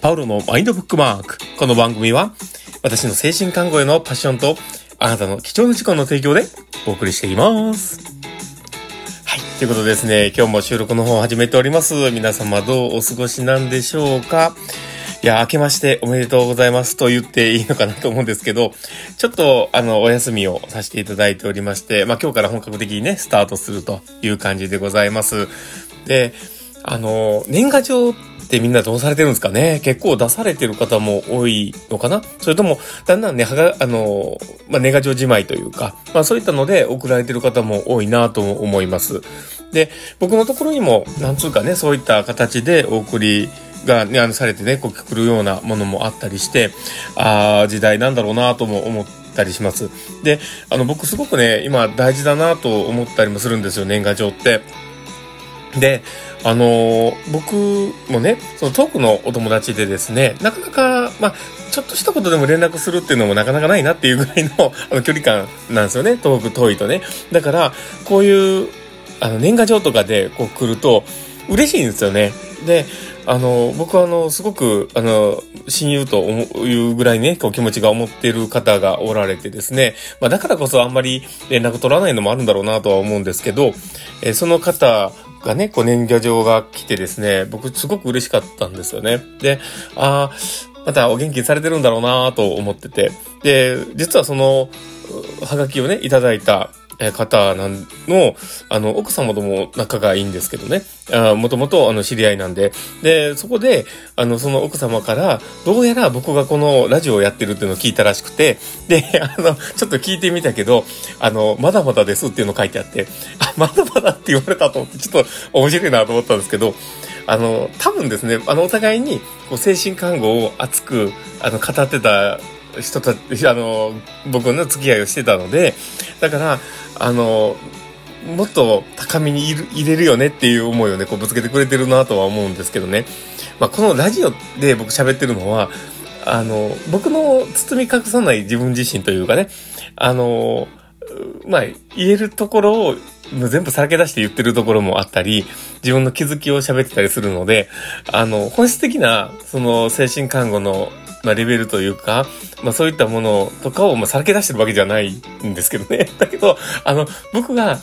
パウロのマインドブックマーク。この番組は、私の精神看護へのパッションと、あなたの貴重な時間の提供でお送りしています。はい。ということでですね、今日も収録の方を始めております。皆様どうお過ごしなんでしょうかいや、明けましておめでとうございますと言っていいのかなと思うんですけど、ちょっと、あの、お休みをさせていただいておりまして、まあ今日から本格的にね、スタートするという感じでございます。で、あの、年賀状ってみんなどうされてるんですかね？結構出されてる方も多いのかな？それとも、だんだんね、はが、あの、まあ、年賀状じまいというか、まあそういったので送られてる方も多いなと思います。で、僕のところにも、なんつうかね、そういった形でお送りがね、あの、されてね、こう来るようなものもあったりして、ああ、時代なんだろうなとも思ったりします。で、あの、僕すごくね、今大事だなと思ったりもするんですよ、年賀状って。で、あのー、僕もね、その遠くのお友達でですね、なかなか、まあ、ちょっとしたことでも連絡するっていうのもなかなかないなっていうぐらいの あの距離感なんですよね。遠く遠いとね。だから、こういう、あの、年賀状とかでこう来ると、嬉しいんですよね。で、あの、僕はあの、すごく、あの、親友というぐらいね、こう気持ちが思っている方がおられてですね、まあだからこそあんまり連絡取らないのもあるんだろうなとは思うんですけど、えその方がね、こう年賀状が来てですね、僕すごく嬉しかったんですよね。で、ああ、またお元気にされてるんだろうなと思ってて。で、実はその、はがきをね、いただいた方なんの、あの、奥様とも仲がいいんですけどね。あもともと、あの、知り合いなんで。で、そこで、あの、その奥様から、どうやら僕がこのラジオをやってるっていうのを聞いたらしくて、で、あの、ちょっと聞いてみたけど、あの、まだまだですっていうの書いてあって、あ、まだまだって言われたと思って、ちょっと面白いなと思ったんですけど、あの、多分ですね、あの、お互いに、こう、精神看護を熱く、あの、語ってた人たち、あの、僕の付き合いをしてたので、だから、あの、もっと高みに入れるよねっていう思いをね、こうぶつけてくれてるなとは思うんですけどね。まあ、このラジオで僕喋ってるのは、あの、僕の包み隠さない自分自身というかね、あの、まあ、言えるところを全部さらけ出して言ってるところもあったり、自分の気づきを喋ってたりするので、あの、本質的な、その精神看護のまあ、レベルというか、まあ、そういったものとかを、まあ、さらけ出してるわけじゃないんですけどね。だけど、あの、僕が、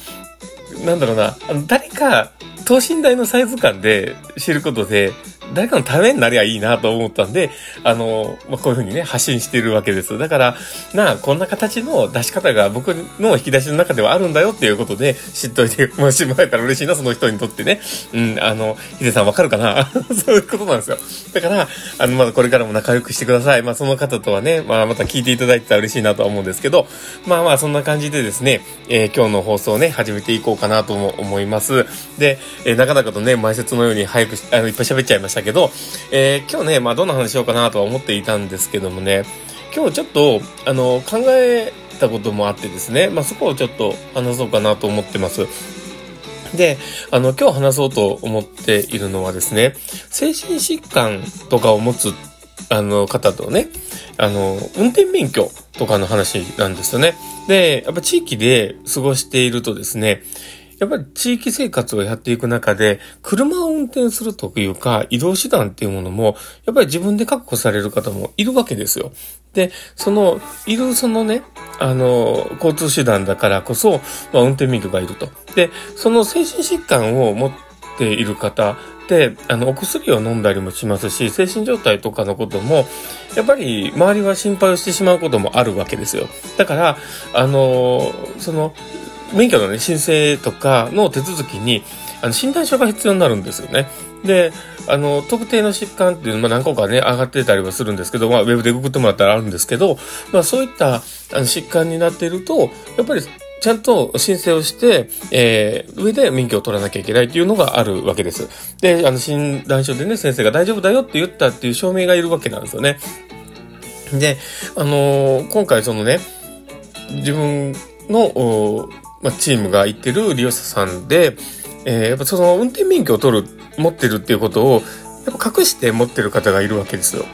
なんだろうな、あの、誰か、等身大のサイズ感で知ることで、誰かのためになりゃいいなと思ったんで、あの、まあ、こういうふうにね、発信しているわけです。だから、なあ、こんな形の出し方が僕の引き出しの中ではあるんだよっていうことで、知っといてもしもらえたら嬉しいな、その人にとってね。うん、あの、ヒデさんわかるかな？そういうことなんですよ。だから、あの、まだこれからも仲良くしてください。まあ、その方とはね、まあ、また聞いていただいたら嬉しいなとは思うんですけど、まあまあ、そんな感じでですね、えー、今日の放送ね、始めていこうかなとも思います。で、えー、なかなかとね、前説のように早く、あの、いっぱい喋っちゃいましたたけど、えー、今日ね、まあどんな話しようかなとは思っていたんですけどもね、今日ちょっと、あの、考えたこともあってですね、まあそこをちょっと話そうかなと思ってます。で、あの、今日話そうと思っているのはですね、精神疾患とかを持つ、あの、方とね、あの、運転免許とかの話なんですよね。で、やっぱ地域で過ごしているとですね、やっぱり地域生活をやっていく中で、車を運転するというか、移動手段っていうものも、やっぱり自分で確保される方もいるわけですよ。で、その、いるそのね、あの、交通手段だからこそ、まあ、運転免許がいると。で、その精神疾患を持っている方で、あの、お薬を飲んだりもしますし、精神状態とかのことも、やっぱり周りは心配をしてしまうこともあるわけですよ。だから、あの、その、免許のね、申請とかの手続きに、あの、診断書が必要になるんですよね。で、あの、特定の疾患っていうのも何個かね、上がってたりはするんですけど、まあ、ウェブでググってもらったらあるんですけど、まあ、そういったあの疾患になっていると、やっぱり、ちゃんと申請をして、えー、上で免許を取らなきゃいけないっていうのがあるわけです。で、あの、診断書でね、先生が大丈夫だよって言ったっていう証明がいるわけなんですよね。で、あのー、今回そのね、自分の、まあ、チームが行ってる利用者さんで、えー、やっぱその運転免許を取る、持ってるっていうことを、やっぱ隠して持ってる方がいるわけですよ。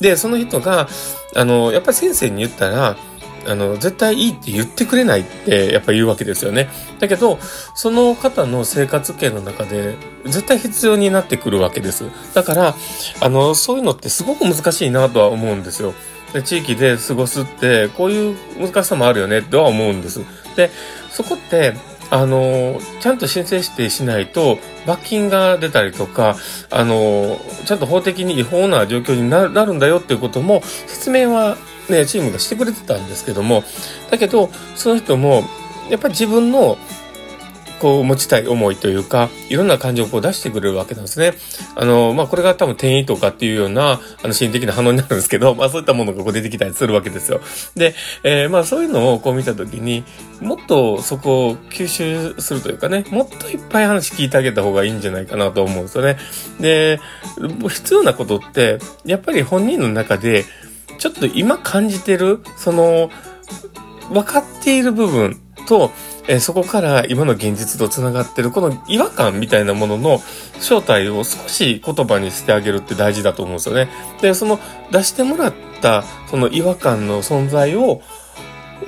で、その人が、あの、やっぱり先生に言ったら、あの、絶対いいって言ってくれないってやっぱ言うわけですよね。だけど、その方の生活圏の中で絶対必要になってくるわけです。だから、あの、そういうのってすごく難しいなとは思うんですよ。で地域で過ごすって、こういう難しさもあるよねとは思うんです。で、そこって、あの、ちゃんと申請してしないと、罰金が出たりとか、あの、ちゃんと法的に違法な状況になるんだよっていうことも、説明はね、チームがしてくれてたんですけども、だけど、その人も、やっぱり自分のこう持ちたい思いというか、いろんな感情をこう出してくれるわけなんですね。あの、まあ、これが多分転移とかっていうような、あの、心理的な反応になるんですけど、まあ、そういったものがこう出てきたりするわけですよ。で、えー、まあ、そういうのをこう見たときに、もっとそこを吸収するというかね、もっといっぱい話聞いてあげた方がいいんじゃないかなと思うんですよね。で、必要なことって、やっぱり本人の中で、ちょっと今感じてる、その、分かっている部分と、え、そこから今の現実と繋がってるこの違和感みたいなものの正体を少し言葉にしてあげるって大事だと思うんですよね。で、その出してもらったその違和感の存在を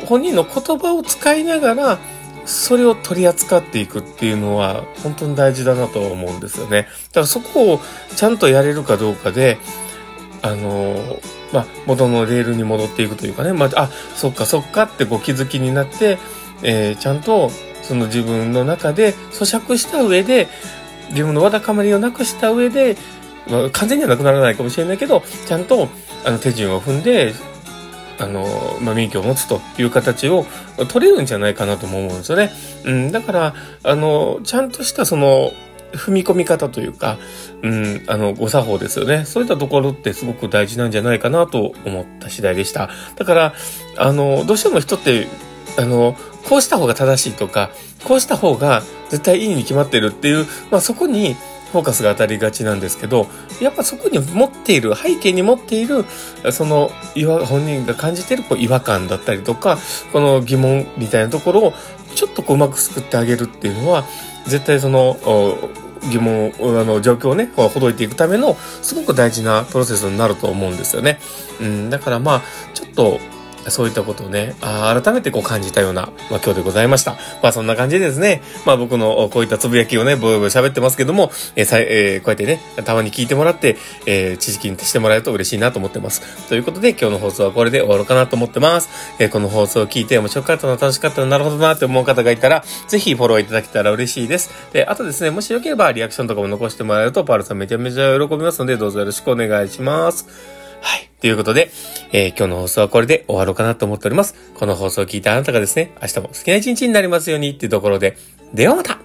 本人の言葉を使いながらそれを取り扱っていくっていうのは本当に大事だなと思うんですよね。だからそこをちゃんとやれるかどうかで、あのまあ、元のレールに戻っていくというかね、まあ、あ、そっかそっかってこう気づきになって、えー、ちゃんとその自分の中で咀嚼した上で、自分のわだかまりをなくした上で、まあ、完全にはなくならないかもしれないけど、ちゃんとあの手順を踏んで、あの、まあ、免許を持つという形を取れるんじゃないかなとも思うんですよね。うん、だから、あの、ちゃんとしたその、踏み込み方というか、うん、あの、ご作法ですよね。そういったところってすごく大事なんじゃないかなと思った次第でした。だから、あの、どうしても人って、あの、こうした方が正しいとか、こうした方が絶対いいに決まってるっていう、まあそこにフォーカスが当たりがちなんですけど、やっぱそこに持っている、背景に持っている、その、本人が感じているこう違和感だったりとか、この疑問みたいなところをちょっとこううまく救ってあげるっていうのは、絶対その、疑問、あの、状況をね、ほどいていくための、すごく大事なプロセスになると思うんですよね。うん、だからまあ、ちょっと、そういったことをね、改めてこう感じたような、まあ今日でございました。まあそんな感じでですね、まあ僕のこういったつぶやきをね、ぼよぼよ喋ってますけども、えーさえー、こうやってね、たまに聞いてもらって、えー、知識にしてもらえると嬉しいなと思ってます。ということで今日の放送はこれで終わろうかなと思ってます。えー、この放送を聞いて面白かったな、楽しかったな、なるほどなって思う方がいたら、ぜひフォローいただけたら嬉しいです。で、あとですね、もしよければリアクションとかも残してもらえると、パールさんめちゃめちゃ喜びますので、どうぞよろしくお願いします。はい。ということで、えー、今日の放送はこれで終わろうかなと思っております。この放送を聞いたあなたがですね、明日も好きな一日になりますようにっていうところで、ではまた